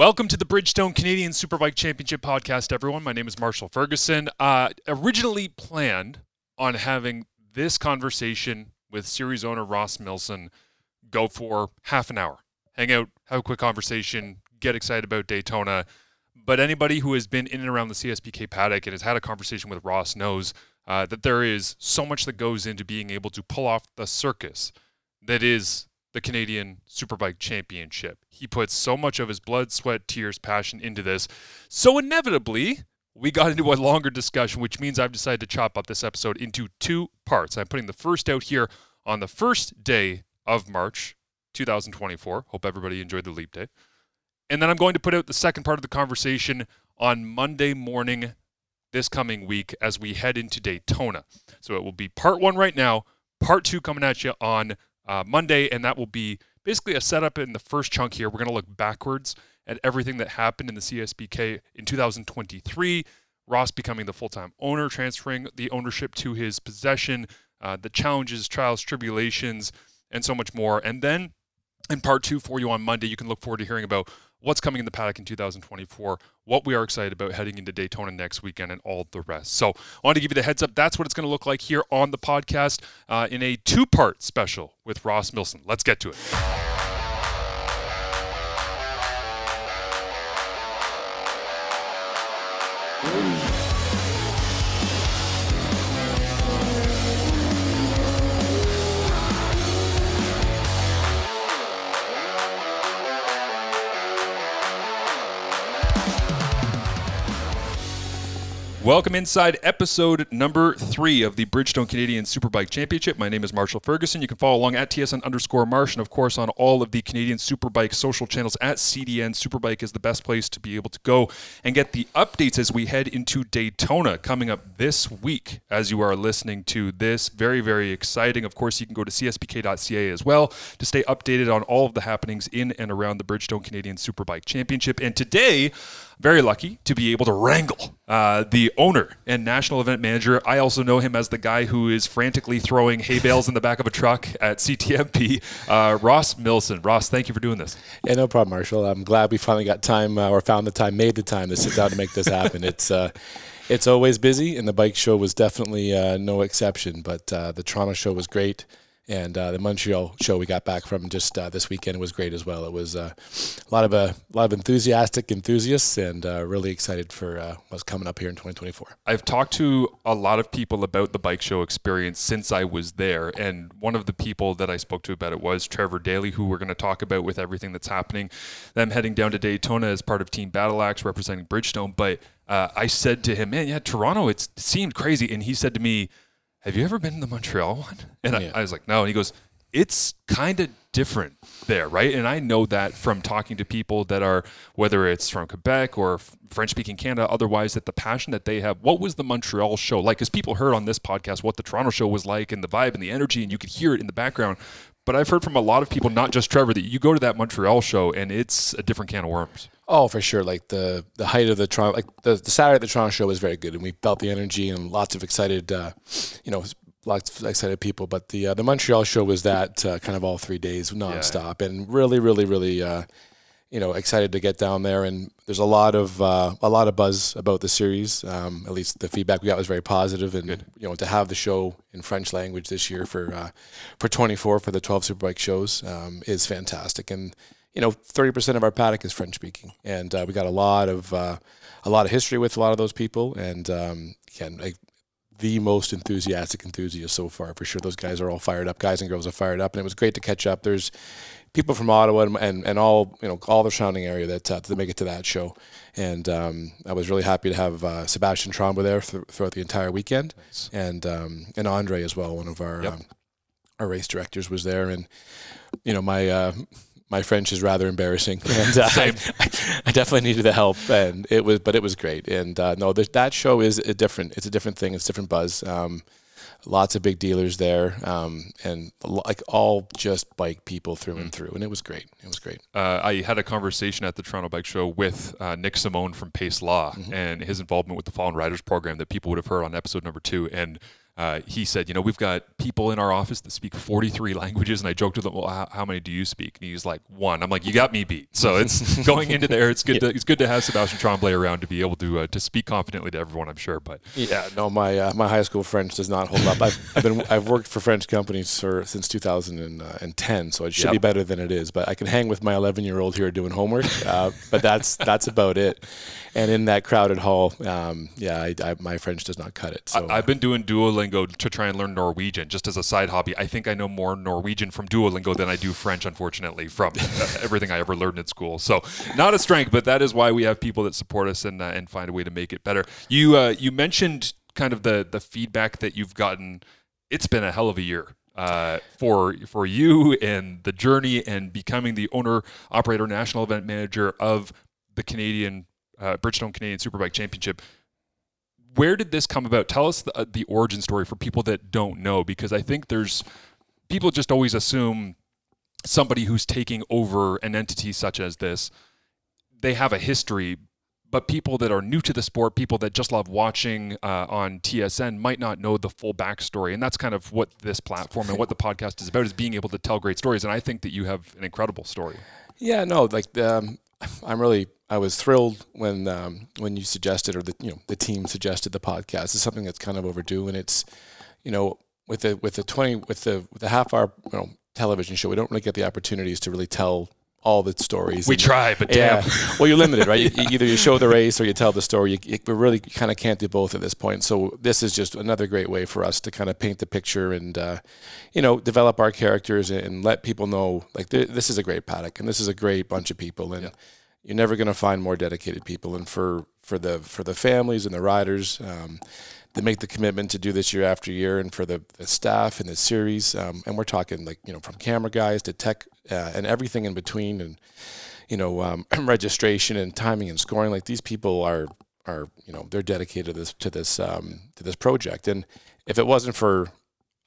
Welcome to the Bridgestone Canadian Superbike Championship podcast, everyone. My name is Marshall Ferguson. Uh, originally planned on having this conversation with series owner Ross Millson go for half an hour, hang out, have a quick conversation, get excited about Daytona. But anybody who has been in and around the CSBK paddock and has had a conversation with Ross knows uh, that there is so much that goes into being able to pull off the circus that is the Canadian Superbike Championship. He put so much of his blood, sweat, tears, passion into this. So inevitably, we got into a longer discussion, which means I've decided to chop up this episode into two parts. I'm putting the first out here on the first day of March 2024. Hope everybody enjoyed the leap day. And then I'm going to put out the second part of the conversation on Monday morning this coming week as we head into Daytona. So it will be part one right now, part two coming at you on uh, Monday, and that will be basically a setup in the first chunk here. We're going to look backwards at everything that happened in the CSBK in 2023. Ross becoming the full time owner, transferring the ownership to his possession, uh, the challenges, trials, tribulations, and so much more. And then in part two for you on Monday, you can look forward to hearing about what's coming in the paddock in 2024, what we are excited about heading into Daytona next weekend, and all the rest. So, I want to give you the heads up. That's what it's going to look like here on the podcast uh, in a two part special with Ross Millson. Let's get to it. Welcome inside episode number three of the Bridgestone Canadian Superbike Championship. My name is Marshall Ferguson. You can follow along at TSN underscore Marsh, and of course on all of the Canadian Superbike social channels at CDN. Superbike is the best place to be able to go and get the updates as we head into Daytona coming up this week. As you are listening to this, very very exciting. Of course, you can go to CSBK.ca as well to stay updated on all of the happenings in and around the Bridgestone Canadian Superbike Championship. And today very lucky to be able to wrangle uh, the owner and national event manager. I also know him as the guy who is frantically throwing hay bales in the back of a truck at CTMP, uh, Ross Millson. Ross, thank you for doing this. Yeah, no problem, Marshall. I'm glad we finally got time uh, or found the time, made the time to sit down to make this happen. it's uh, it's always busy, and the bike show was definitely uh, no exception. But uh, the Toronto show was great and uh, the Montreal show we got back from just uh, this weekend was great as well. It was uh, a lot of a lot of enthusiastic enthusiasts, and uh, really excited for uh, what's coming up here in 2024. I've talked to a lot of people about the bike show experience since I was there, and one of the people that I spoke to about it was Trevor Daly, who we're going to talk about with everything that's happening. Them heading down to Daytona as part of Team Battle Axe representing Bridgestone, but uh, I said to him, "Man, yeah, Toronto, it seemed crazy," and he said to me have you ever been to the Montreal one? And yeah. I, I was like, no. And he goes, it's kind of different there, right? And I know that from talking to people that are, whether it's from Quebec or French speaking Canada, otherwise, that the passion that they have. What was the Montreal show like? Because people heard on this podcast what the Toronto show was like and the vibe and the energy, and you could hear it in the background. But I've heard from a lot of people, not just Trevor, that you go to that Montreal show and it's a different can of worms. Oh, for sure. Like the the height of the Toronto, like the, the Saturday of the Toronto show was very good, and we felt the energy and lots of excited, uh, you know, lots of excited people. But the uh, the Montreal show was that uh, kind of all three days nonstop, yeah. and really, really, really, uh, you know, excited to get down there. And there's a lot of uh, a lot of buzz about the series. Um, at least the feedback we got was very positive, and good. you know, to have the show in French language this year for uh, for 24 for the 12 Superbike shows um, is fantastic, and you know, 30% of our paddock is French speaking, and uh, we got a lot of uh, a lot of history with a lot of those people, and um, again, like, the most enthusiastic enthusiast so far for sure. Those guys are all fired up. Guys and girls are fired up, and it was great to catch up. There's people from Ottawa and, and, and all you know all the surrounding area that uh, to make it to that show, and um, I was really happy to have uh, Sebastian Tremblay there th- throughout the entire weekend, nice. and um, and Andre as well, one of our yep. um, our race directors was there, and you know my uh, my French is rather embarrassing, and uh, I, I, definitely needed the help. And it was, but it was great. And uh, no, that show is a different. It's a different thing. It's a different buzz. Um, lots of big dealers there, um, and like all just bike people through mm. and through. And it was great. It was great. Uh, I had a conversation at the Toronto Bike Show with uh, Nick Simone from Pace Law mm-hmm. and his involvement with the Fallen Riders program that people would have heard on episode number two. And uh, he said, you know, we've got people in our office that speak 43 languages, and I joked with him, well, how, how many do you speak? And he's like, one. I'm like, you got me beat. So it's going into there. It's good. Yeah. To, it's good to have Sebastian Tremblay around to be able to uh, to speak confidently to everyone. I'm sure, but yeah, no, my uh, my high school French does not hold up. I've, I've been I've worked for French companies for since 2010, so it should yep. be better than it is. But I can hang with my 11 year old here doing homework, uh, but that's that's about it. And in that crowded hall, um, yeah, I, I, my French does not cut it. So I, have been doing Duolingo to try and learn Norwegian just as a side hobby. I think I know more Norwegian from Duolingo than I do French, unfortunately, from everything I ever learned in school. So not a strength, but that is why we have people that support us and uh, and find a way to make it better. You uh, you mentioned kind of the the feedback that you've gotten. It's been a hell of a year. Uh, for for you and the journey and becoming the owner operator national event manager of the Canadian uh, Bridgestone Canadian Superbike Championship where did this come about? Tell us the, uh, the origin story for people that don't know, because I think there's people just always assume somebody who's taking over an entity such as this, they have a history. But people that are new to the sport, people that just love watching uh, on TSN, might not know the full backstory, and that's kind of what this platform and what the podcast is about: is being able to tell great stories. And I think that you have an incredible story. Yeah, no, like um, I'm really I was thrilled when um, when you suggested or the you know the team suggested the podcast. It's something that's kind of overdue, and it's you know with the with the twenty with the with the half hour you know, television show, we don't really get the opportunities to really tell all the stories. We and, try, but yeah. well, you're limited, right? You, either you show the race or you tell the story. You, you, we really kind of can't do both at this point. So this is just another great way for us to kind of paint the picture and, uh, you know, develop our characters and let people know like th- this is a great paddock and this is a great bunch of people and. Yeah you're never going to find more dedicated people. And for for the for the families and the riders um, that make the commitment to do this year after year, and for the, the staff and the series, um, and we're talking like you know from camera guys to tech uh, and everything in between, and you know um, registration and timing and scoring. Like these people are are you know they're dedicated to this to this um, to this project. And if it wasn't for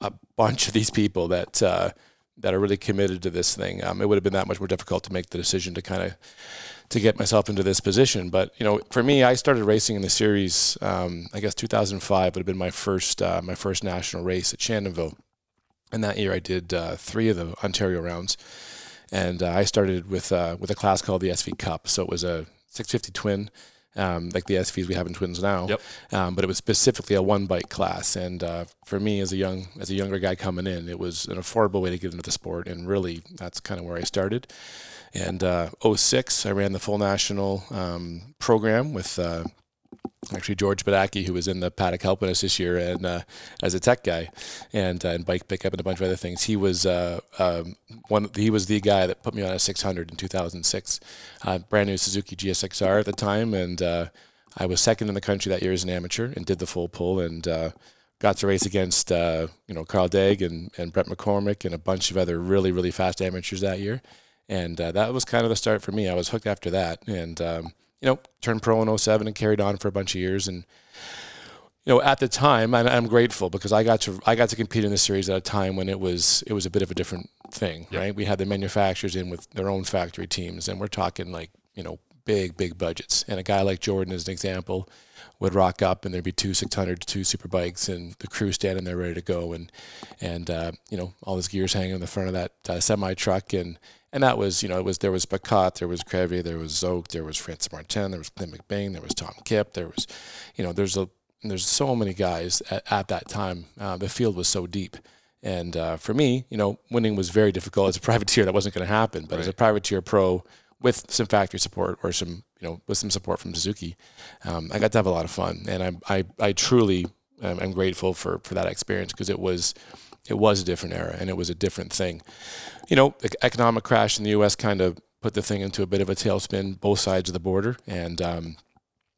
a bunch of these people that uh, that are really committed to this thing, um, it would have been that much more difficult to make the decision to kind of to get myself into this position. But you know, for me, I started racing in the series. Um, I guess 2005 would have been my first uh, my first national race at Shannonville, and that year I did uh, three of the Ontario rounds, and uh, I started with uh, with a class called the SV Cup. So it was a 650 twin. Um, like the SVs we have in twins now, yep. um, but it was specifically a one bike class. And uh, for me, as a young as a younger guy coming in, it was an affordable way to get into the sport, and really that's kind of where I started. And uh, 06, I ran the full national um, program with uh, actually George Badaki, who was in the paddock helping us this year and uh, as a tech guy, and uh, and bike pickup and a bunch of other things. He was uh, um, one. He was the guy that put me on a 600 in 2006, uh, brand new Suzuki GSXR at the time, and uh, I was second in the country that year as an amateur and did the full pull and. Uh, got to race against you know Carl Daigle and, and Brett McCormick and a bunch of other really really fast amateurs that year, and that was kind of the start for me. I was hooked after that, and um, you know, turned pro in 07 and carried on for a bunch of years. And you know, at the time, I'm, I'm grateful because I got to I got to compete in the series at a time when it was it was a bit of a different thing, yep. right? We had the manufacturers in with their own factory teams, and we're talking like you know big big budgets. And a guy like Jordan, as an example, would rock up and there'd be two 600 two super bikes and the crew standing there ready to go and and uh, you know all his gears hanging in the front of that uh, semi truck and and that was, you know, it was there was Bacot, there was Crevier, there was Szoke, there was Francis Martin, there was Clint McBain, there was Tom Kipp, there was, you know, there's a there's so many guys at, at that time. Uh, the field was so deep, and uh, for me, you know, winning was very difficult as a privateer. That wasn't going to happen, but right. as a privateer pro with some factory support or some, you know, with some support from Suzuki, um, I got to have a lot of fun, and I I, I truly am, am grateful for for that experience because it was it was a different era and it was a different thing. You know, the economic crash in the U.S. kind of put the thing into a bit of a tailspin, both sides of the border, and um,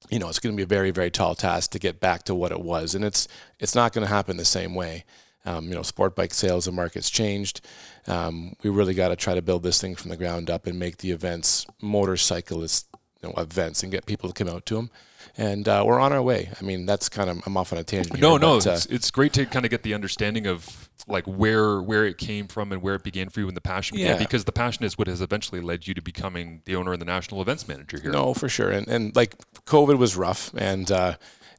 you know it's going to be a very very tall task to get back to what it was, and it's it's not going to happen the same way. Um, you know, sport bike sales and markets changed. Um, we really got to try to build this thing from the ground up and make the events motorcyclist you know, events and get people to come out to them and uh, we're on our way. I mean, that's kind of I'm off on a tangent. No, here, no, but, uh, it's, it's great to kind of get the understanding of like where where it came from and where it began for you and the passion began, yeah. because the passion is what has eventually led you to becoming the owner and the national events manager here. No, for sure, and and like COVID was rough, and uh,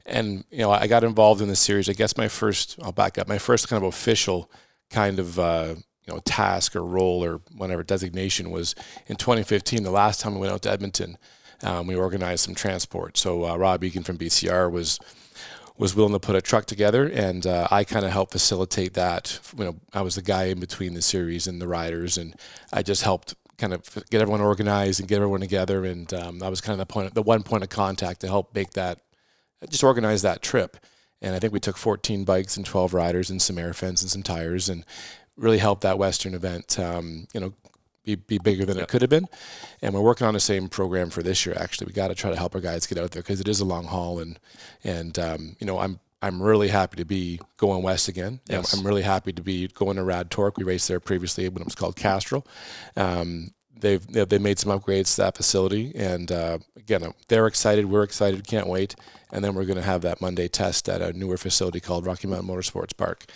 and you know, I got involved in the series. I guess my first, I'll back up, my first kind of official kind of uh, you know task or role or whatever designation was in 2015. The last time we went out to Edmonton, um, we organized some transport. So uh, Rob Egan from BCR was was willing to put a truck together, and uh, I kind of helped facilitate that. You know, I was the guy in between the series and the riders, and I just helped kind of get everyone organized and get everyone together. And um, that was kind of the point, the one point of contact to help make that, just organize that trip. And I think we took 14 bikes and 12 riders and some air fence and some tires, and really helped that Western event, um, you know, be, be bigger than yep. it could have been. And we're working on the same program for this year. Actually, we got to try to help our guys get out there because it is a long haul, and and um, you know I'm I'm really happy to be going west again. Yes. I'm, I'm really happy to be going to Rad Torque. We raced there previously when it was called Castrol. Um, they've they made some upgrades to that facility, and uh, again, they're excited. We're excited. Can't wait. And then we're going to have that Monday test at a newer facility called Rocky Mountain Motorsports Park.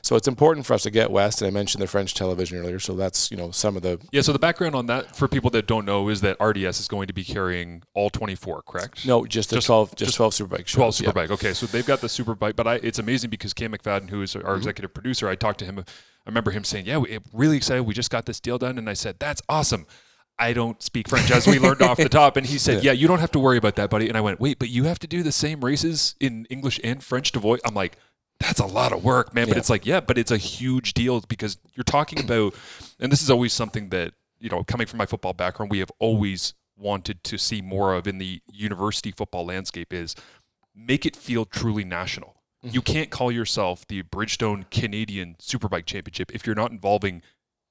So it's important for us to get west. And I mentioned the French television earlier, so that's you know some of the yeah. So the background on that for people that don't know is that RDS is going to be carrying all 24, correct? No, just the just, 12, just, just 12 superbike. Shows, 12 superbike. Yeah. Okay, so they've got the superbike, but I, it's amazing because Cam McFadden, who is our mm-hmm. executive producer, I talked to him. I remember him saying, "Yeah, we eh, really excited. We just got this deal done," and I said, "That's awesome." I don't speak French, as we learned off the top. And he said, yeah. yeah. you don't have to worry about that, buddy. And I went, Wait, but you have to do the same races in English and French to voice. I'm like, that's a lot of work, man. But it's like, yeah, but it's a huge deal because you're talking about, and this is always something that, you know, coming from my football background, we have always wanted to see more of in the university football landscape is make it feel truly national. Mm-hmm. You can't call yourself the Bridgestone Canadian Superbike Championship if you're not involving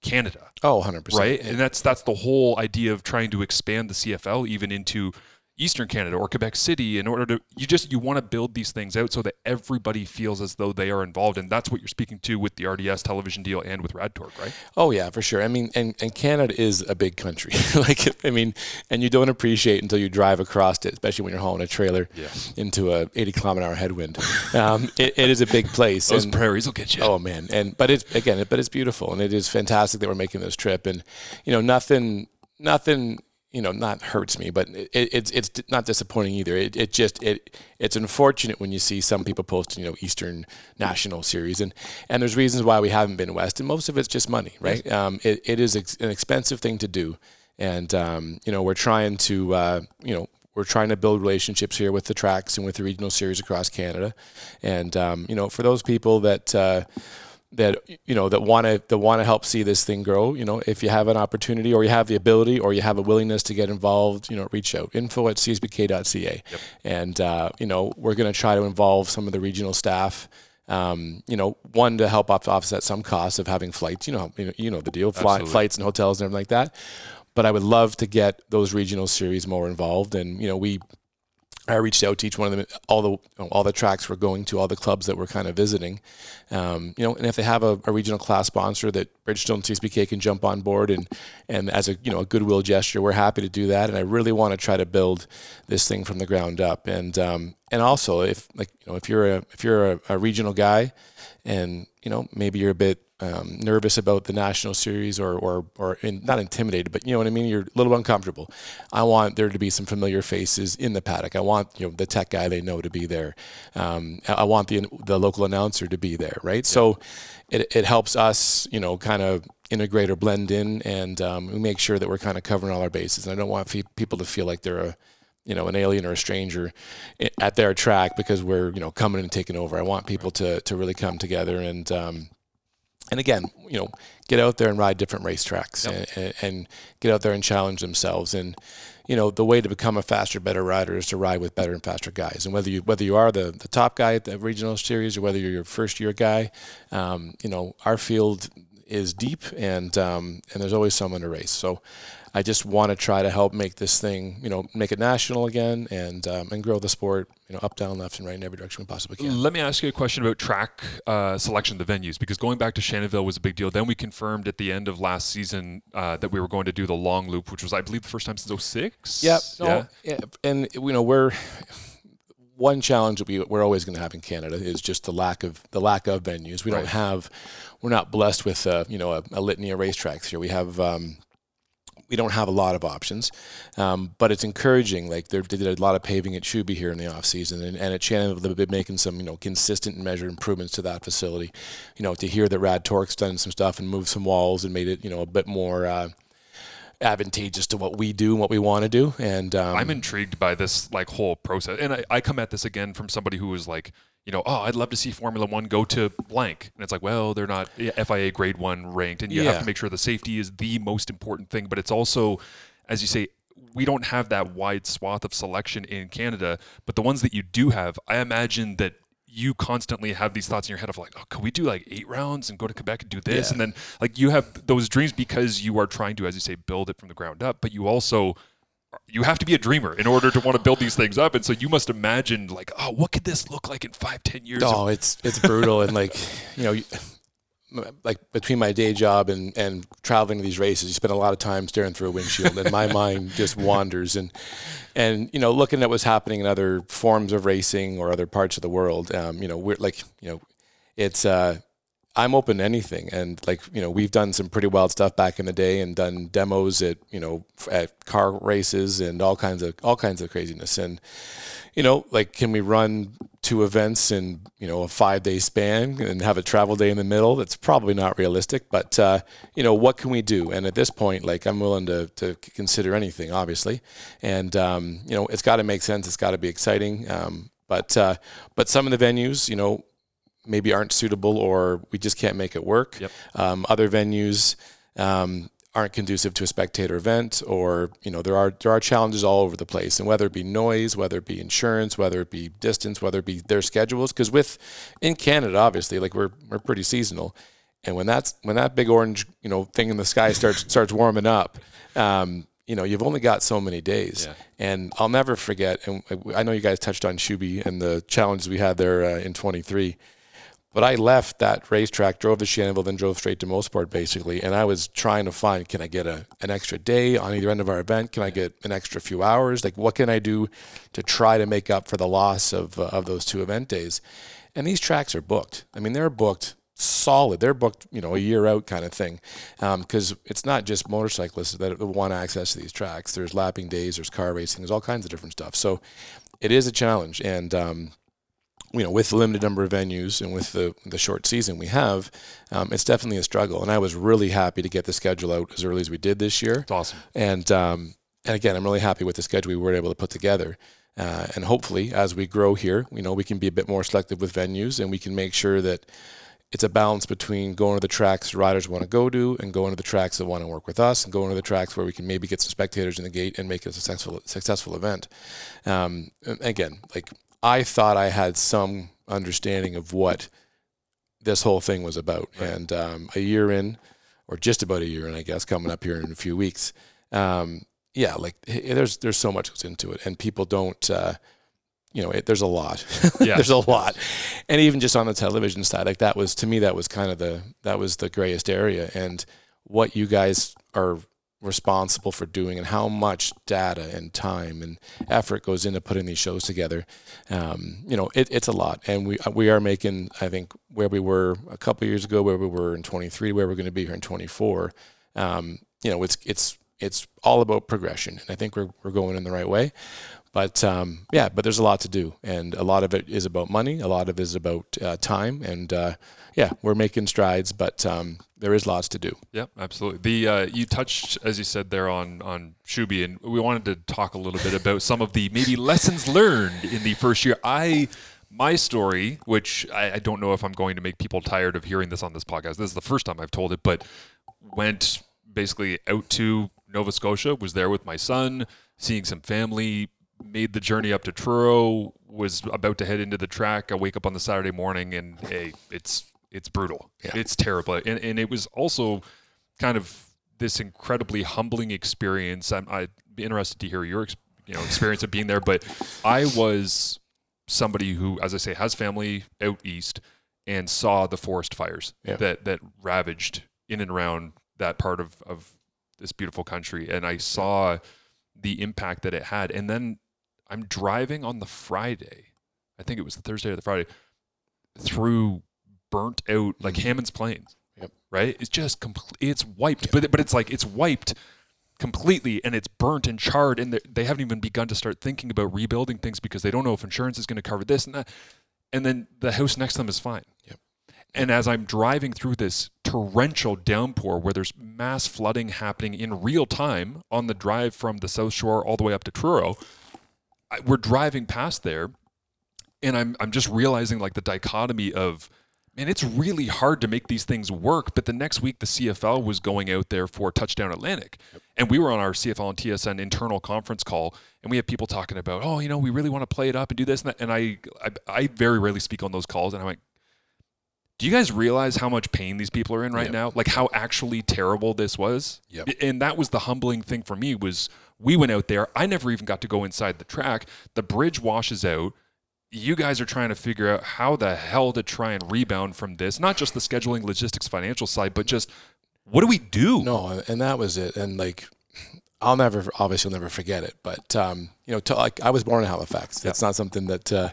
Canada. Oh, 100%. Right? And that's that's the whole idea of trying to expand the CFL even into Eastern Canada or Quebec City in order to you just you want to build these things out so that everybody feels as though they are involved and that's what you're speaking to with the RDS television deal and with Radtorque, right? Oh yeah, for sure. I mean and, and Canada is a big country. like I mean and you don't appreciate until you drive across it, especially when you're hauling a trailer yeah. into a 80 kilometer hour headwind. Um, it, it is a big place. Those and, prairies will get you. Oh man. And but it's again, but it's beautiful and it is fantastic that we're making this trip and you know nothing nothing you know, not hurts me, but it, it's it's not disappointing either. It, it just it it's unfortunate when you see some people posting, you know, Eastern National Series, and and there's reasons why we haven't been West, and most of it's just money, right? Yes. Um, it it is ex- an expensive thing to do, and um, you know, we're trying to uh, you know we're trying to build relationships here with the tracks and with the regional series across Canada, and um, you know, for those people that. Uh, that you know that want to that want to help see this thing grow you know if you have an opportunity or you have the ability or you have a willingness to get involved you know reach out. Info at csbk.ca yep. and uh, you know we're going to try to involve some of the regional staff um, you know one to help off, offset some costs of having flights you know you know the deal Fly, flights and hotels and everything like that. But I would love to get those regional series more involved. And you know we I reached out to each one of them, all the all the tracks we're going to, all the clubs that we're kind of visiting, um, you know, and if they have a, a, regional class sponsor that Bridgestone CSBK can jump on board and and as a you know a goodwill gesture, we're happy to do that. And I really want to try to build this thing from the ground up. And um, and also if like you know if you're a if you're a, a regional guy, and you know maybe you're a bit um, nervous about the national series or or or in, not intimidated, but you know what I mean. You're a little uncomfortable. I want there to be some familiar faces in the paddock. I want you know the tech guy they know to be there. Um, I want the the local announcer to be there, right? Yeah. So it it helps us, you know, kind of integrate or blend in, and um, we make sure that we're kind of covering all our bases. And I don't want people to feel like they're a you know an alien or a stranger at their track because we're you know coming and taking over. I want people to to really come together and um, and again, you know, get out there and ride different racetracks yep. and, and, get out there and challenge themselves. And you know, the way to become a faster, better rider is to ride with better and faster guys. And whether you whether you are the the top guy at the regional series or whether you're your first year guy, um, you know, our field is deep and um, and there's always someone to race. So I just want to try to help make this thing, you know, make it national again and um, and grow the sport, you know, up, down, left, and right in every direction we possibly can. Let me ask you a question about track uh, selection, the venues, because going back to Shannonville was a big deal. Then we confirmed at the end of last season uh, that we were going to do the long loop, which was, I believe, the first time since 06. Yep. No, yeah. yeah. And you know, we're one challenge that we, we're always going to have in Canada is just the lack of the lack of venues. We right. don't have, we're not blessed with uh, you know a, a litany of racetracks here. We have. Um, we don't have a lot of options, um, but it's encouraging. Like they did a lot of paving at Shubie here in the off season, and, and at Shannon they've been making some you know consistent and measured improvements to that facility. You know, to hear that Rad Torque's done some stuff and moved some walls and made it you know a bit more. Uh, advantageous to what we do and what we want to do and um, i'm intrigued by this like whole process and I, I come at this again from somebody who was like you know, oh, I'd love to see Formula One go to blank. And it's like, well, they're not FIA grade one ranked. And you yeah. have to make sure the safety is the most important thing. But it's also, as you say, we don't have that wide swath of selection in Canada. But the ones that you do have, I imagine that you constantly have these thoughts in your head of like, oh, could we do like eight rounds and go to Quebec and do this? Yeah. And then like you have those dreams because you are trying to, as you say, build it from the ground up. But you also you have to be a dreamer in order to want to build these things up. And so you must imagine like, oh, what could this look like in five, ten years? Oh, it's it's brutal and like you know. Like between my day job and, and traveling to these races, you spend a lot of time staring through a windshield, and my mind just wanders. And and you know, looking at what's happening in other forms of racing or other parts of the world, um, you know, we're like, you know, it's uh, I'm open to anything. And like, you know, we've done some pretty wild stuff back in the day and done demos at, you know, at car races and all kinds of, all kinds of craziness. And, you know, like, can we run two events in, you know, a five day span and have a travel day in the middle? That's probably not realistic, but, uh, you know, what can we do? And at this point, like, I'm willing to, to consider anything, obviously. And, um, you know, it's got to make sense. It's got to be exciting. Um, but, uh, but some of the venues, you know, maybe aren't suitable or we just can't make it work. Yep. Um, other venues um, aren't conducive to a spectator event, or you know there are there are challenges all over the place, and whether it be noise, whether it be insurance, whether it be distance, whether it be their schedules. Because with in Canada, obviously, like we're we're pretty seasonal, and when that's when that big orange you know thing in the sky starts starts warming up. Um, you know, you've only got so many days. Yeah. And I'll never forget, and I know you guys touched on Shubie and the challenges we had there uh, in 23. But I left that racetrack, drove to Shannonville, then drove straight to Mosport basically. And I was trying to find can I get a, an extra day on either end of our event? Can I get an extra few hours? Like, what can I do to try to make up for the loss of, uh, of those two event days? And these tracks are booked. I mean, they're booked solid. They're booked, you know, a year out kind of thing. Because um, it's not just motorcyclists that want access to these tracks. There's lapping days, there's car racing, there's all kinds of different stuff. So it is a challenge. And, um, you know, with the limited number of venues and with the the short season we have, um, it's definitely a struggle. And I was really happy to get the schedule out as early as we did this year. It's awesome. And um, and again, I'm really happy with the schedule we were able to put together. Uh, and hopefully, as we grow here, you know, we can be a bit more selective with venues, and we can make sure that it's a balance between going to the tracks riders want to go to and going to the tracks that want to work with us and going to the tracks where we can maybe get some spectators in the gate and make it a successful successful event. Um, again, like I thought I had some understanding of what this whole thing was about. Right. And um, a year in, or just about a year in, I guess, coming up here in a few weeks. Um, yeah, like there's there's so much goes into it, and people don't. Uh, you know, it, there's a lot. Yeah. there's a lot, and even just on the television side, like that was to me that was kind of the that was the grayest area, and what you guys are responsible for doing and how much data and time and effort goes into putting these shows together. Um, you know, it, it's a lot, and we we are making. I think where we were a couple years ago, where we were in 23, where we're going to be here in 24. Um, you know, it's it's it's all about progression, and I think we're we're going in the right way. But um, yeah, but there's a lot to do, and a lot of it is about money. A lot of it is about uh, time, and uh, yeah, we're making strides, but um, there is lots to do. Yeah, absolutely. The uh, you touched, as you said there, on on Shubie, and we wanted to talk a little bit about some of the maybe lessons learned in the first year. I my story, which I, I don't know if I'm going to make people tired of hearing this on this podcast. This is the first time I've told it, but went basically out to Nova Scotia, was there with my son, seeing some family, made the journey up to Truro, was about to head into the track. I wake up on the Saturday morning and hey, it's it's brutal. Yeah. It's terrible. And and it was also kind of this incredibly humbling experience. I'm I'd be interested to hear your you know experience of being there, but I was somebody who, as I say, has family out east and saw the forest fires yeah. that that ravaged in and around that part of, of this beautiful country. And I saw the impact that it had. And then I'm driving on the Friday, I think it was the Thursday or the Friday, through burnt out like mm-hmm. Hammond's Plains. Yep. Right? It's just complete. It's wiped, yep. but but it's like it's wiped completely and it's burnt and charred and they- they haven't even begun to start thinking about rebuilding things because they don't know if insurance is going to cover this and that and then the house next to them is fine Yep. and as i'm driving through this torrential downpour where there's mass flooding happening in real time on the drive from the south shore all the way up to truro I, we're driving past there and I'm I'm just realizing like the dichotomy of man, it's really hard to make these things work. But the next week, the CFL was going out there for Touchdown Atlantic, and we were on our CFL and TSN internal conference call, and we had people talking about, oh, you know, we really want to play it up and do this and that. And I I, I very rarely speak on those calls, and I'm like. Do you guys realize how much pain these people are in right Yep. now? Like how actually terrible this was? Yep. And that was the humbling thing for me was we went out there. I never even got to go inside the track. The bridge washes out you guys are trying to figure out how the hell to try and rebound from this not just the scheduling logistics financial side but just what do we do No, and that was it. And like, I'll never, obviously, I'll never forget it. But um, you know, to, like I was born in Halifax. That's not something that uh,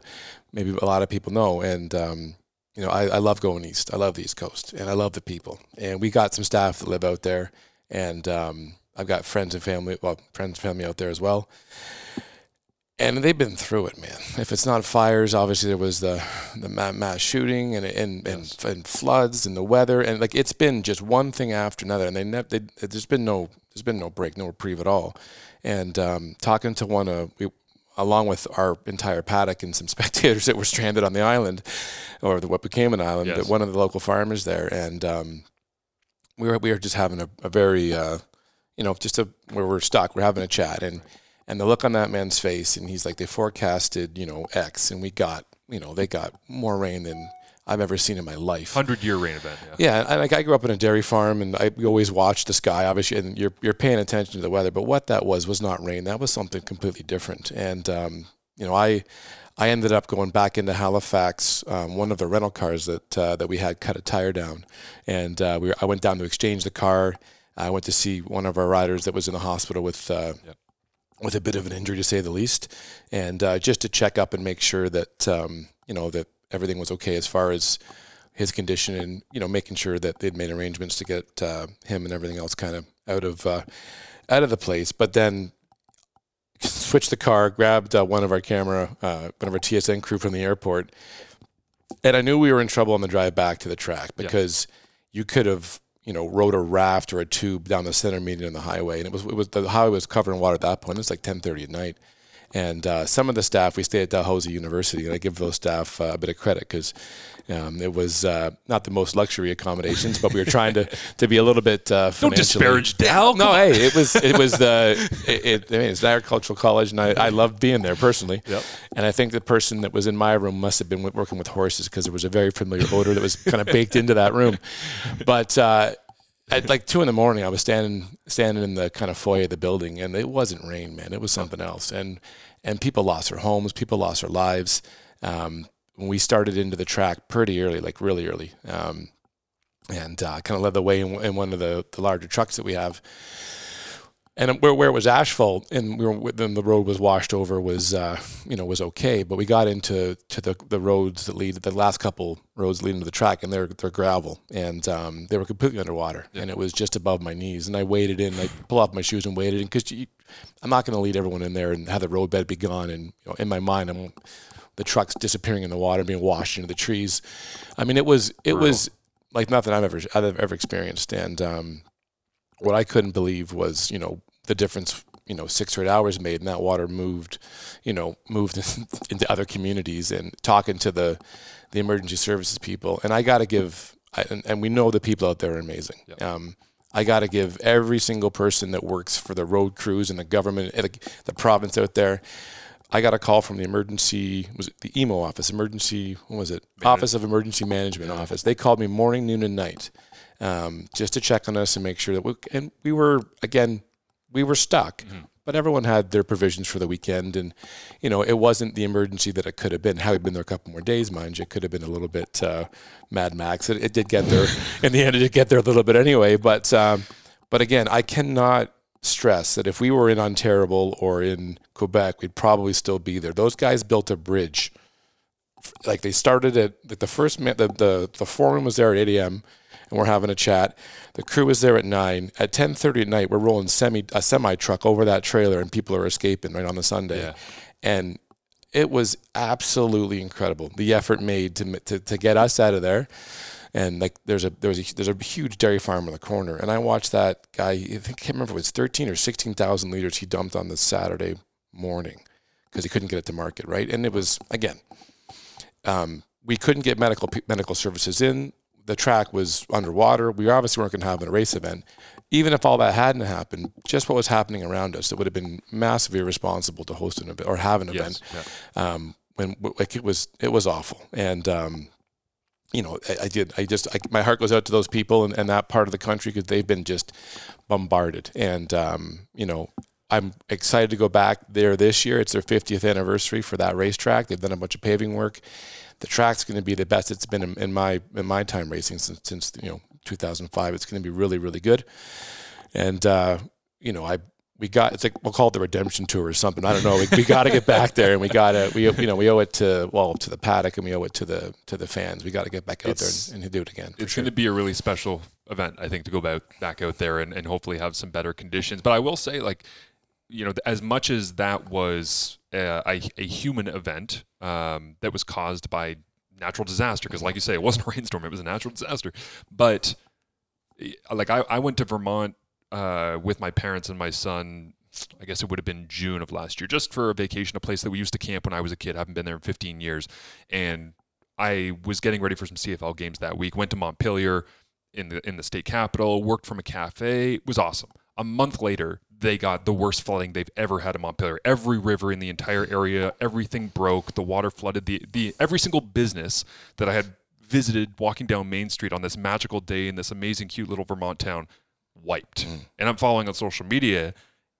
maybe a lot of people know. And um, you know, I, I love going east. I love the East Coast, and I love the people. And we got some staff that live out there, and um, I've got friends and family, well, friends and family out there as well. And they've been through it, man. If it's not fires, obviously there was the the mass shooting and and, and and floods and the weather and like it's been just one thing after another. And they never, they, there's been no there's been no break, no reprieve at all. And um, talking to one of we, along with our entire paddock and some spectators that were stranded on the island, or the, what became an island, Yes. one of the local farmers there, and um, we were we were just having a, a very uh, you know just a where we're stuck. We're having a chat and and the look on that man's face, and he's like, they forecasted you know X, and we got you know they got more rain than I've ever seen in my life. 100 year rain event yeah Yeah, and like I grew up in a dairy farm, and I we always watch the sky, obviously, and you're you're paying attention to the weather. But what that was was not rain. That was something completely different. And um, you know, I I ended up going back into Halifax. Um, one of the rental cars that uh, that we had cut a tire down, and uh, we were, I went down to exchange the car. I went to see one of our riders that was in the hospital with. Uh, Yep. With a bit of an injury, to say the least, and uh, just to check up and make sure that um, you know that everything was okay as far as his condition and you know making sure that they'd made arrangements to get uh, him and everything else kind of out of uh, out of the place. But then switched the car, grabbed uh, one of our camera, uh, one of our TSN crew from the airport, and I knew we were in trouble on the drive back to the track because you could have you know rode a raft or a tube down the center median on the highway, and it was it was the highway was covered in water at that point. It was like ten thirty at night. And uh, some of the staff, we stay at Dalhousie University, and I give those staff uh, a bit of credit because um, it was uh, not the most luxury accommodations, but we were trying to, to be a little bit uh, don't disparage Dal No, hey, it was it was the it, it, I mean, it's an agricultural college, and I, I loved being there personally. Yep. And I think the person that was in my room must have been working with horses because there was a very familiar odor that was kind of baked into that room. But uh, at like two in the morning, I was standing standing in the kind of foyer of the building, and it wasn't rain, man. It was something else, and and people lost their homes, people lost their lives. Um, we started into the track pretty early, like really early. Um, and uh, kind of led the way in, in one of the, the larger trucks that we have. And where, where it was asphalt and we were then the road was washed over was uh, you know was okay, but we got into to the, the roads that lead the last couple roads leading to the track and they're they're gravel and um, they were completely underwater and it was just above my knees and I waded in, I pull off my shoes and waded in because I'm not going to lead everyone in there and have the roadbed be gone and you know, in my mind I'm the trucks disappearing in the water, being washed into the trees. I mean, it was it was like nothing I've ever I've ever experienced. And um, what I couldn't believe was you know the difference you know six or eight hours made, and that water moved, you know, moved into other communities. And talking to the the emergency services people, and I got to give, I, and, and we know the people out there are amazing. Yep. Um, I got to give every single person that works for the road crews and the government, and the, the province out there. I got a call from the emergency was it the EMO office, emergency what was it? Office of Emergency Management office. They called me morning, noon, and night, um, just to check on us and make sure that we and we were again we were stuck, but everyone had their provisions for the weekend, and you know it wasn't the emergency that it could have been. Had we been there a couple more days, mind you, it could have been a little bit uh, Mad Max. It, it did get there in the end. It did get there a little bit anyway, but um, but again, I cannot stress that if we were in Ontario or in Quebec, we'd probably still be there. Those guys built a bridge like they started at like the first the the the foreman was there at 8 a.m. and we're having a chat. The crew was there at nine. At 10:30 at night, we're rolling semi a semi truck over that trailer, and people are escaping right on the Sunday, Yeah. and it was absolutely incredible the effort made to to, to get us out of there. And like there's a there's a there's a huge dairy farm in the corner, and I watched that guy. I I can't remember if it was 13 or 16,000 liters he dumped on the Saturday morning because he couldn't get it to market, right? And it was again, um, we couldn't get medical medical services in. The track was underwater. We obviously weren't going to have a race event. Even if all that hadn't happened, just what was happening around us, it would have been massively irresponsible to host an event or have an event. Yeah. Um, when like it was it was awful, and um, you know I, I did I just I, my heart goes out to those people and, and that part of the country because they've been just bombarded, and um, you know I'm excited to go back there this year. It's their 50th anniversary for that racetrack. They've done a bunch of paving work. The track's going to be the best it's been in, in my in my time racing since since you know 2005. It's going to be really really good. And uh, you know I we got it's like we'll call it the redemption tour or something. I don't know. We, we got to get back there, and we got to we you know we owe it to well to the paddock, and we owe it to the to the fans. We got to get back out It's- there and, and do it again. It's sure. going to be a really special event, I think, to go back back out there and, and hopefully have some better conditions. But I will say, like, you know, as much as that was a, a, a human event um, that was caused by natural disaster, because like you say, it wasn't a rainstorm; it was a natural disaster. But eh, like, I, I went to Vermont uh, with my parents and my son. I guess it would have been June of last year, just for a vacation, a place that we used to camp when I was a kid. I haven't been there in 15 years, and I was getting ready for some CFL games that week. Went to Montpelier in the in the state capital. Worked from a cafe. It was awesome. A month later, they got the worst flooding they've ever had in Montpelier. Every river in the entire area, everything broke. The water flooded the the every single business that I had visited walking down Main Street on this magical day in this amazing, cute little Vermont town wiped. Mm. And I'm following on social media,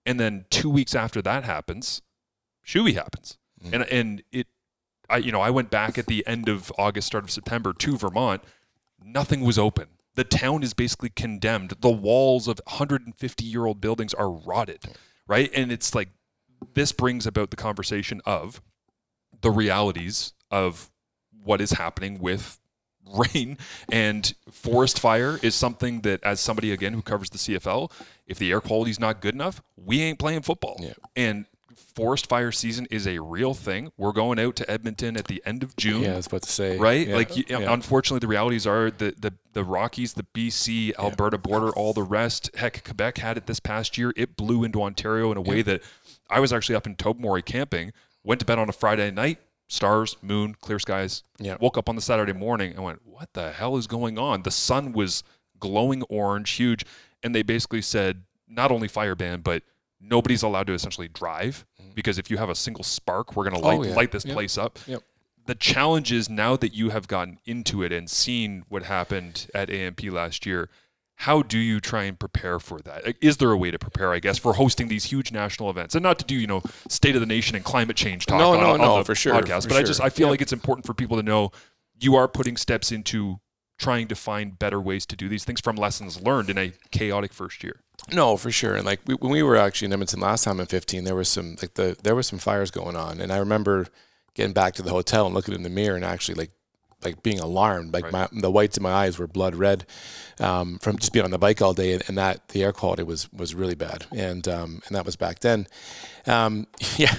and then two weeks after that happens, Shuey happens, mm. and and it, I you know I went back at the end of August, start of September to Vermont. Nothing was open. The town is basically condemned. The walls of 150 year old buildings are rotted, right? And it's like this brings about the conversation of the realities of what is happening with rain and forest fire is something that as somebody again who covers the CFL if the air quality is not good enough we ain't playing football Yeah. and forest fire season is a real thing we're going out to Edmonton at the end of June yeah, I was about to say right? Yeah, like, you, yeah. unfortunately, the realities are the, the the Rockies, the BC, Alberta border, all the rest. Heck, Quebec had it this past year. It blew into Ontario in a way that I was actually up in Tobermory camping. Went to bed on a Friday night. Stars, moon, clear skies. Yeah. Woke up on the Saturday morning and went, "What the hell is going on?" The sun was glowing orange, huge, and they basically said not only fire ban, but nobody's allowed to essentially drive because if you have a single spark, we're going to light Mm-hmm. Oh, yeah. light this Yep. place up Yep. the challenge is now that you have gotten into it and seen what happened at AMP last year, how do you try and prepare for that? Is there a way to prepare, I guess, for hosting these huge national events and not to do, you know, state of the nation and climate change talk No, on, no, on no, the for sure, podcast? for but I just. I feel Yeah. like it's important for people to know you are putting steps into trying to find better ways to do these things from lessons learned in a chaotic first year. No, for sure. And like we, when we were actually in Edmonton last time in 15, there was some like the there was some fires going on, and I remember getting back to the hotel and looking in the mirror and actually like like being alarmed. Like Right. my the whites in my eyes were blood red um, from just being on the bike all day, and, and that the air quality was was really bad, and um, and that was back then. Um, yeah,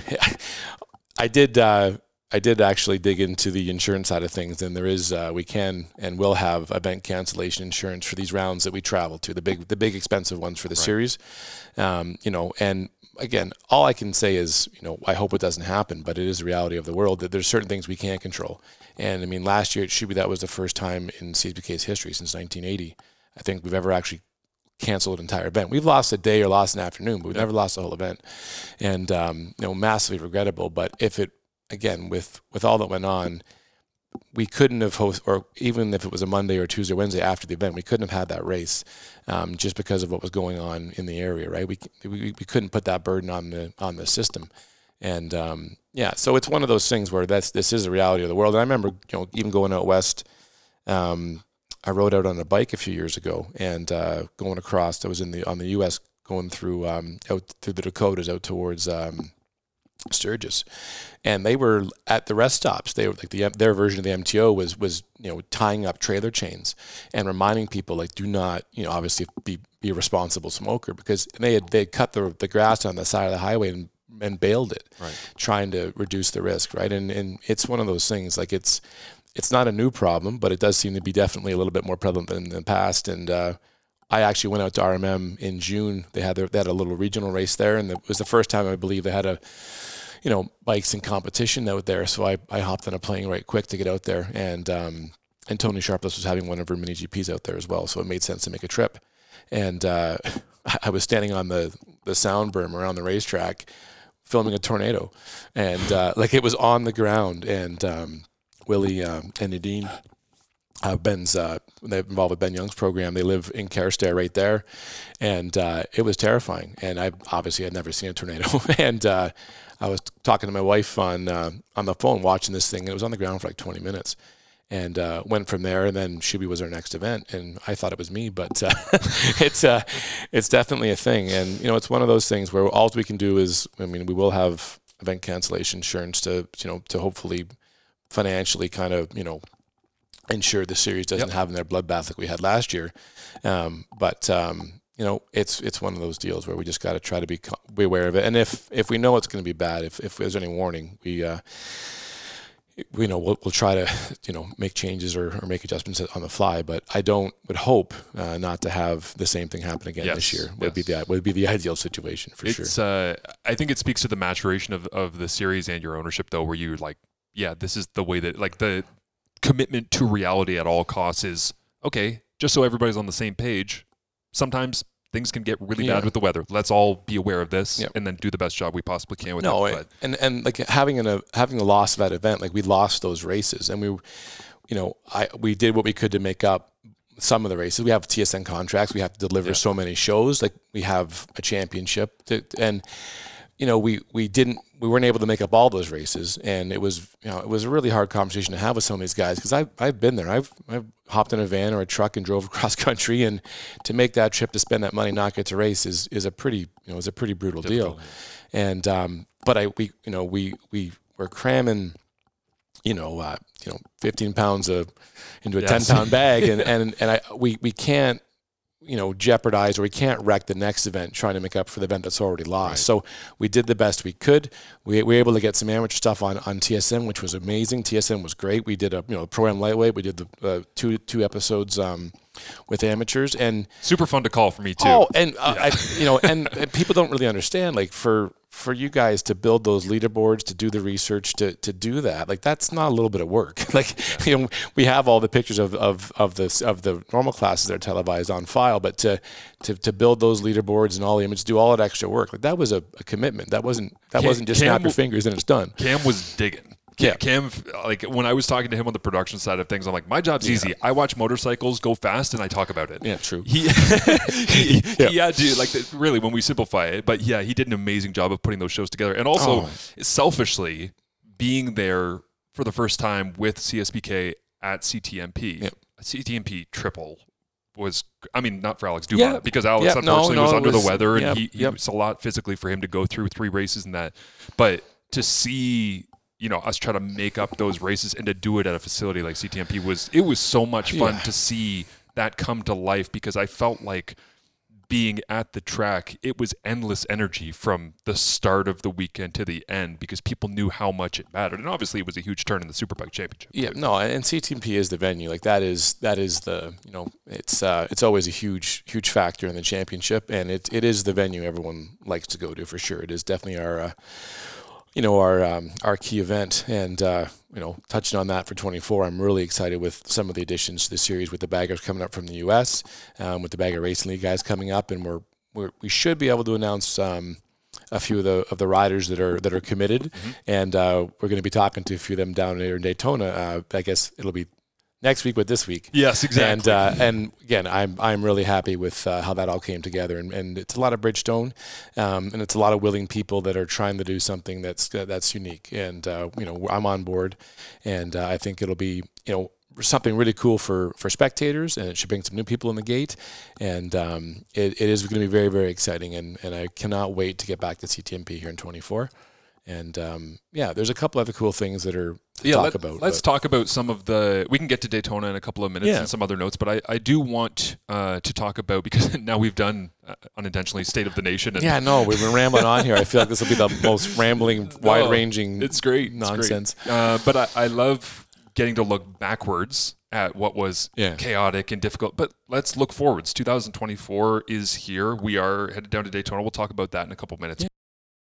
I did. Uh, I did actually dig into the insurance side of things, and there is uh, we can and will have event cancellation insurance for these rounds that we travel to the big the big expensive ones for the series. Um, you know, and again, all I can say is you know I hope it doesn't happen, but it is the reality of the world that there's certain things we can't control. And I mean, last year it should be that was the first time in CSBK's history since 1980. I think we've ever actually canceled an entire event. We've lost a day or lost an afternoon, but we've never lost the whole event, and um, you know, massively regrettable. But if it again with with all that went on, we couldn't have host or even if it was a Monday or Tuesday or Wednesday after the event, we couldn't have had that race um, just because of what was going on in the area. Right? We, we we couldn't put that burden on the on the system, and um, yeah, so it's one of those things where that's this is a reality of the world. And I remember you know even going out west. Um, I rode out on a bike a few years ago and uh, going across. I was in the on the U.S. going through um, out through the Dakotas out towards um, Sturgis, and they were at the rest stops. They were like the their version of the MTO was was you know tying up trailer chains and reminding people like do not you know obviously be be a responsible smoker because they had they had cut the the grass on the side of the highway and and baled it, Right. trying to reduce the risk, right? And and it's one of those things like it's it's not a new problem, but it does seem to be definitely a little bit more prevalent than in the past. And uh, I actually went out to RMM in June. They had their, they had a little regional race there, and it was the first time I believe they had a you know bikes in competition out there. So I, I hopped on a plane right quick to get out there, and um, and Toni Sharpless was having one of her mini GPs out there as well, so it made sense to make a trip. And uh, I was standing on the the sound berm around the racetrack, filming a tornado, and uh, like it was on the ground, and um, Willie um, and Nadine uh, Ben's uh, they're involved with Ben Young's program. They live in Carstairs right there, and uh, it was terrifying. And I obviously had never seen a tornado, and uh, I was talking to my wife on uh, on the phone watching this thing. It was on the ground for like 20 minutes, and uh, went from there. And then Shubie was our next event, and I thought it was me, but uh, it's it's definitely a thing. And you know, it's one of those things where all we can do is, I mean, we will have event cancellation insurance to you know to hopefully financially kind of you know ensure the series doesn't Yep. have in their bloodbath like we had last year. Um, but um, you know, it's it's one of those deals where we just got to try to be be aware of it. And if if we know it's going to be bad, if if there's any warning, we. Uh, we know we'll, we'll try to you know make changes or, or make adjustments on the fly, but I don't would hope uh, not to have the same thing happen again this year. Would be the would be the ideal situation for sure. Uh I think it speaks to the maturation of, of the series and your ownership though, where you're like, yeah, this is the way that like the commitment to reality at all costs is okay, just so everybody's on the same page, sometimes things can get really Yeah. bad with the weather. Let's all be aware of this Yep. and then do the best job we possibly can with no, it. and, But and and like having an, a having a loss of that event, like we lost those races, and we, you know, I we did what we could to make up some of the races. We have TSN contracts. We have to deliver Yeah. so many shows. Like we have a championship, to, and you know, we we didn't we weren't able to make up all those races, and it was you know it was a really hard conversation to have with some of these guys because I've I've been there. I've I've hopped in a van or a truck and drove across country, and to make that trip to spend that money not get to race is is a pretty you know is a pretty brutal deal. And um, but I we you know we we were cramming you know, uh, you know, 15 pounds of into a Yes. 10 pound bag, and and and I we we can't you know jeopardize or we can't wreck the next event trying to make up for the event that's already lost. Right. So we did the best we could. We, we were able to get some amateur stuff on on TSN, which was amazing. TSN was great. We did a you know pro am lightweight. We did the uh, two two episodes um, with amateurs and super fun to call for me too. Oh, and uh, I, you know, and people don't really understand like for for you guys to build those leaderboards, to do the research, to to do that, like that's not a little bit of work. Like you know, we have all the pictures of of of the of the normal classes that are televised on file, but to to to build those leaderboards and all the images, do all that extra work, like that was a, a commitment. That wasn't that Cam- wasn't just Cam snap your fingers and it's done. Cam was digging. Yeah. Cam, like when I was talking to him on the production side of things, I'm like, my job's easy. I watch motorcycles go fast and I talk about it. Yeah, true. He, he, Yeah. had to like the- really when we simplify it, but yeah, he did an amazing job of putting those shows together, and also Oh. selfishly being there for the first time with CSBK at CTMP. Yep. CTMP triple was, I mean, not for Alex Dumont Yeah. because Alex Yeah, unfortunately no, was under was- the weather, and yep, he, he yep. was a lot physically for him to go through three races and that, but to see. You know, us try to make up those races and to do it at a facility like CTMP was it was so much fun Yeah. to see that come to life because I felt like being at the track, it was endless energy from the start of the weekend to the end because people knew how much it mattered. And obviously, it was a huge turn in the Superbike Championship. Yeah, no, and CTMP is the venue. Like that is that is the you know it's uh, it's always a huge huge factor in the championship, and it it is the venue everyone likes to go to for sure. It is definitely our uh, you know our um, our key event, and uh, you know touching on that for 24, I'm really excited with some of the additions to the series with the baggers coming up from the U.S. Um, with the Bagger Racing League guys coming up, and we're, we're we should be able to announce. Um, a few of the of the riders that are that are committed, and uh, we're going to be talking to a few of them down there in Daytona. Uh, I guess it'll be next week, with this week. Yes, And uh, and again, I'm I'm really happy with uh, how that all came together, and, and it's a lot of Bridgestone, um, and it's a lot of willing people that are trying to do something that's that's unique, and uh, you know I'm on board, and uh, I think it'll be you know something really cool for for spectators, and it should bring some new people in the gate, and um, it, it is going to be very very exciting, and and I cannot wait to get back to CTMP here in 24. And um, yeah, there's a couple other cool things that are to yeah, talk let, about. Let's but- talk about some of the. We can get to Daytona in a couple of minutes Yeah. and some other notes, but I, I do want uh, to talk about because now we've done uh, unintentionally State of the Nation. And yeah, no, we've been rambling on here. I feel like this will be the most rambling, wide-ranging. It's great. It's great. nonsense. Uh, but I, I love getting to look backwards at what was Yeah. chaotic and difficult. But let's look forwards. 2024 is here. We are headed down to Daytona. We'll talk about that in a couple minutes.